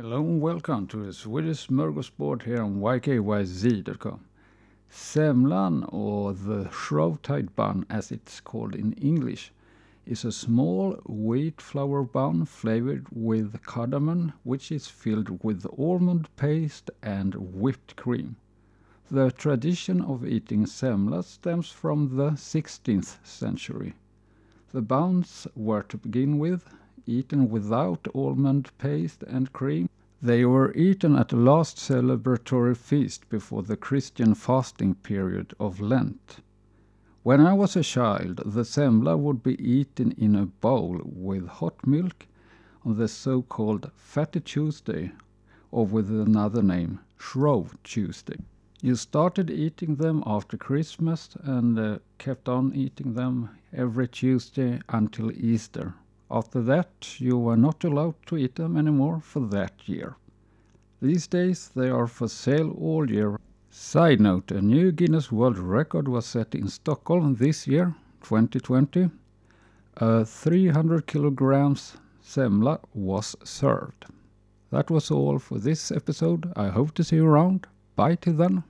Hello and welcome to the Swedish Smörgåsbord here on ykyz.com. Semlan, or the Shrovetide bun as it's called in English, is a small wheat flour bun flavored with cardamom, which is filled with almond paste and whipped cream. The tradition of eating semla stems from the 16th century. The buns were to begin with eaten without almond paste and cream. They were eaten at the last celebratory feast before the Christian fasting period of Lent. When I was a child, the semla would be eaten in a bowl with hot milk on the so-called Fatty Tuesday, or with another name, Shrove Tuesday. You started eating them after Christmas and uh, kept on eating them every Tuesday until Easter. After that, you were not allowed to eat them anymore for that year. These days, they are for sale all year. Side note, a new Guinness World Record was set in Stockholm this year, 2020. A 300 kilograms semla was served. That was all for this episode. I hope to see you around. Bye till then.